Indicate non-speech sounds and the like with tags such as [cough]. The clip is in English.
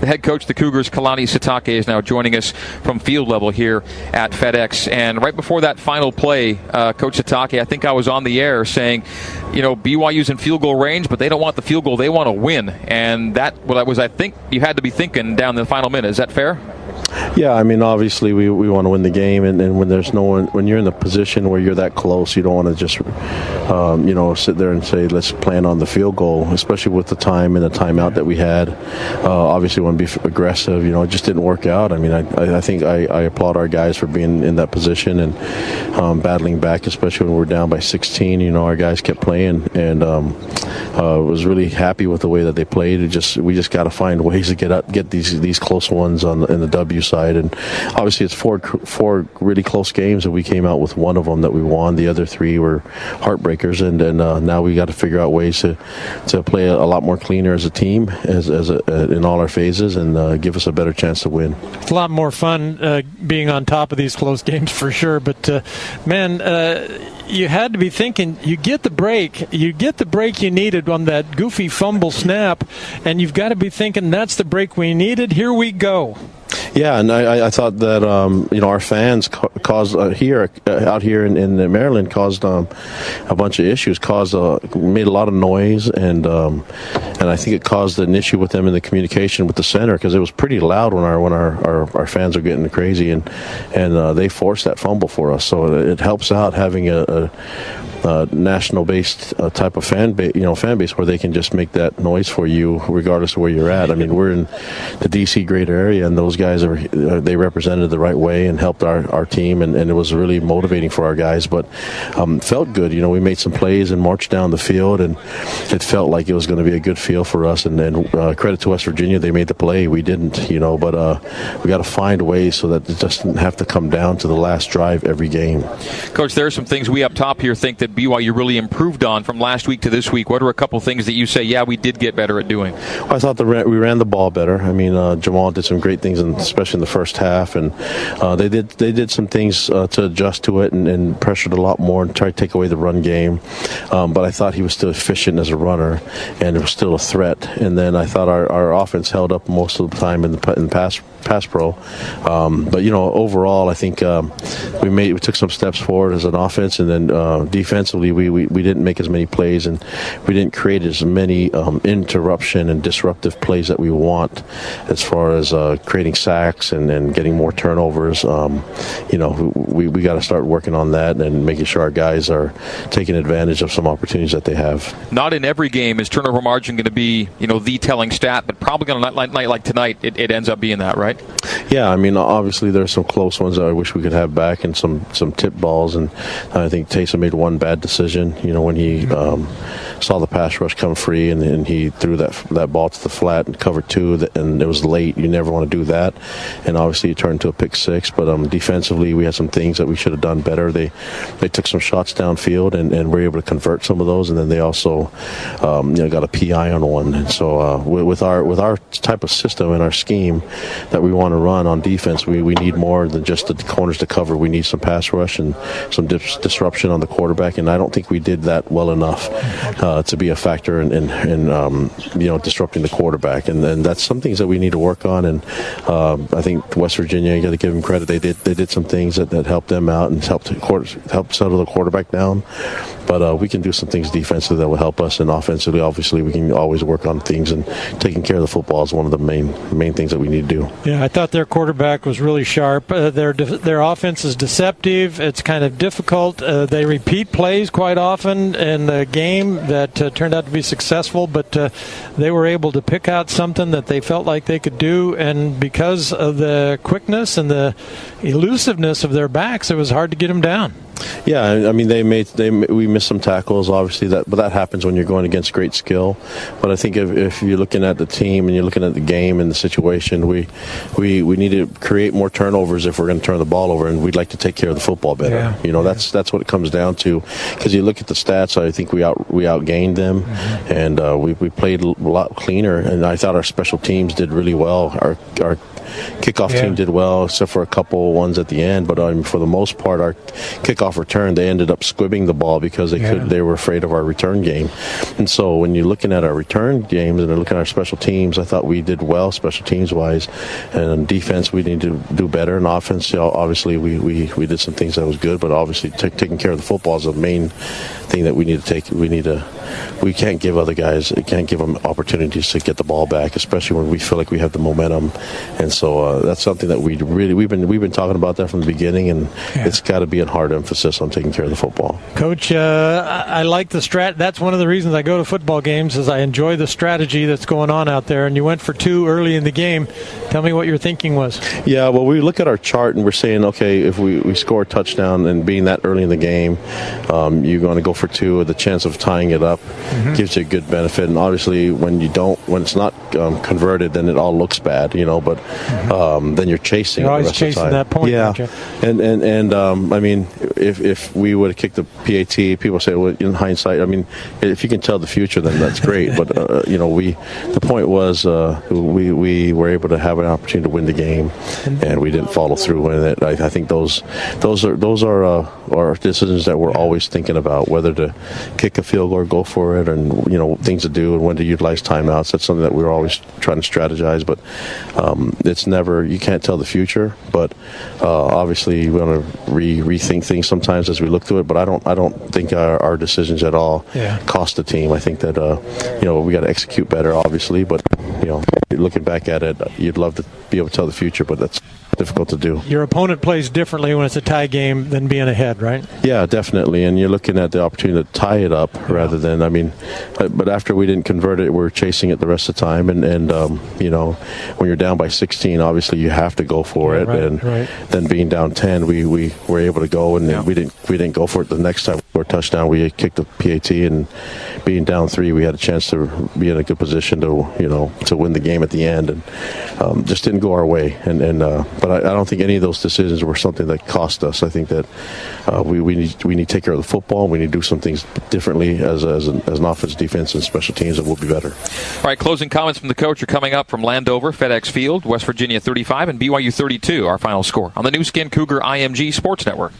The head coach, the Cougars, Kalani Sitake, is now joining us from field level here at FedEx. And right before that final play, uh, Coach Sitake, I think I was on the air saying, you know, BYU's in field goal range, but they don't want the field goal; they want to win. And that, well, that was, I think, you had to be thinking down the final minute. Is that fair? Yeah, I mean, obviously we, we want to win the game, and, and when there's no one, when you're in the position where you're that close, you don't want to just, um, you know, sit there and say let's plan on the field goal, especially with the time and the timeout that we had. Uh, obviously, want to be aggressive. You know, it just didn't work out. I mean, I, I think I, I applaud our guys for being in that position and um, battling back, especially when we're down by 16. You know, our guys kept playing, and um, uh, was really happy with the way that they played. It just we just got to find ways to get up, get these these close ones on in the W side, and obviously it's four four really close games, and we came out with one of them that we won. The other three were heartbreakers, and then uh, now we got to figure out ways to to play a, lot more cleaner as a team, as as a, uh, in all our phases, and uh, give us a better chance to win. It's a lot more fun uh, being on top of these close games [laughs] for sure, but uh, man you had to be thinking you get the break, you get the break you needed on that goofy fumble snap, and you've got to be thinking that's the break we needed. Here we go. Yeah, and I, I thought that um, you know our fans caused uh, here uh, out here in, in Maryland caused um, a bunch of issues, caused uh, made a lot of noise, and um, and I think it caused an issue with them in the communication with the center because it was pretty loud when our when our, our, our fans are getting crazy, and and uh, they forced that fumble for us. So it helps out having a, a uh, national based uh, type of fan base, you know, fan base where they can just make that noise for you regardless of where you're at. I mean, we're in the DC greater area, and those guys are uh, they represented the right way and helped our, our team, and, and it was really motivating for our guys. But um, felt good, you know. We made some plays and marched down the field, and it felt like it was going to be a good for us. And, and uh, credit to West Virginia, they made the play. We didn't, you know, but uh, we got to find ways so that it doesn't have to come down to the last drive every game. Coach, there are some things we up top here think that BYU really improved on from last week to this week? What are a couple things that you say, yeah, we did get better at doing? Well, I thought the, we ran the ball better. I mean, uh, Jamal did some great things, in, especially in the first half, and uh, they did they did some things uh, to adjust to it and, and, pressured a lot more and tried to take away the run game. Um, but I thought he was still efficient as a runner, and it was still a threat. And then I thought our, our offense held up most of the time in the, in the pass pass pro. Um, but you know, overall, I think um, we made we took some steps forward as an offense, and then uh, defensively, we, we, we didn't make as many plays, and we didn't create as many um, interruption and disruptive plays that we want, as far as uh, creating sacks and, getting more turnovers. Um, you know, we we got to start working on that and making sure our guys are taking advantage of some opportunities that they have. Not in every game is turnover margin going to be you know the telling stat, but probably on a night like tonight, it, it ends up being that, right? Yeah, I mean, obviously there's some close ones that I wish we could have back, and some some tip balls, and I think Taysom made one bad decision. You know, when he um, saw the pass rush come free, and, and he threw that that ball to the flat and covered two, and it was late. You never want to do that, and obviously it turned into a pick six. But um, defensively, we had some things that we should have done better. They they took some shots downfield, and, and were able to convert some of those, and then they also um, you know got a PI on one. And so uh, with our with our type of system and our scheme that we want to run on defense, we, we need more than just the corners to cover. We need some pass rush and some dis- disruption on the quarterback, and I don't think we did that well enough uh, to be a factor in, in, in um, you know disrupting the quarterback. And, and that's some things that we need to work on. And uh, I think West Virginia, you got to give them credit. They did they did some things that, that helped them out and helped help settle the quarterback down. But uh, we can do some things defensively that will help us, and offensively, obviously, we can always work on things. And taking care of the football is one of the main main things that we need to do. Yeah, I thought their quarterback was really sharp. Uh, their their offense is deceptive. It's kind of difficult. Uh, they repeat plays quite often in the game that uh, turned out to be successful, but uh, they were able to pick out something that they felt like they could do, and because of the quickness and the elusiveness of their backs, it was hard to get them down. Yeah, I mean they made they we missed some tackles, obviously that, but that happens when you're going against great skill. But I think if, if you're looking at the team and you're looking at the game and the situation, we we we need to create more turnovers if we're going to turn the ball over, and we'd like to take care of the football better. Yeah. You know, that's that's what it comes down to. Because you look at the stats, I think we out we outgained them, mm-hmm. and uh, we we played a lot cleaner, and I thought our special teams did really well. Our our kickoff Yeah. team did well, except for a couple ones at the end. But um, for the most part, our kickoff return, they ended up squibbing the ball because they Yeah. could they were afraid of our return game. And so when you're looking at our return games and looking at our special teams, I thought we did well special teams wise. And defense, we need to do better. And offense, you know, obviously, we, we, we did some things that was good, but obviously, ta taking care of the football is the main thing that we need to take. We need to. We can't give other guys, we can't give them opportunities to get the ball back, especially when we feel like we have the momentum. And so uh, that's something that we really we've been we've been talking about that from the beginning, and Yeah. it's got to be a hard emphasis on taking care of the football. Coach, uh, I, I like the strat. That's one of the reasons I go to football games is I enjoy the strategy that's going on out there. And you went for two early in the game. Tell me what your thinking was. Yeah, well, we look at our chart and we're saying, okay, if we, we score a touchdown and being that early in the game, um, you're going to go for two with the chance of tying it up gives you a good benefit. And obviously, when you don't, when it's not um, converted, then it all looks bad, you know. But um, then you're chasing. You're always rest of the chasing time. that point, Yeah, and and and um, I mean, if if we would have kicked the PAT, people say, well, in hindsight, I mean, if you can tell the future, then that's great. but uh, you know, we the point was uh, we we were able to have an opportunity to win the game, and we didn't follow through with it. I, I think those those are those are uh, are decisions that we're always thinking about whether to kick a field goal or go for it, and you know things to do and when to utilize timeouts. That's something that we're always trying to strategize, but um, it's never you can't tell the future. But uh, obviously, we want to re- rethink things sometimes as we look through it. But I don't I don't think our, our decisions at all Yeah. cost the team. I think that uh, you know we got to execute better, obviously. But you know, looking back at it, you'd love to be able to tell the future, but that's difficult to do. Your opponent plays differently when it's a tie game than being ahead, right? Yeah, definitely. And you're looking at the opportunity to tie it up rather than, I mean, uh, but after we didn't convert it, we're chasing it the rest of the time. And, and um, you know, when you're down by 16, obviously you have to go for Yeah, it. right, and right. then being down 10, we, we were able to go and Yeah. we didn't we didn't go for it the next time for a touchdown. We kicked the PAT and being down three, we had a chance to be in a good position to, you know, to win the game at the end. And um, just didn't go our way. And, and uh, but I, I don't think any of those decisions were something that cost us. I think that uh, we, we need we need to take care of the football. We need to do some things differently as as an, as an offense, defense, and special teams that will be better. All right, closing comments from the coach are coming up from Landover, FedEx Field, West Virginia 35, and BYU 32. Our final score on the Nu Skin Cougar IMG Sports Network.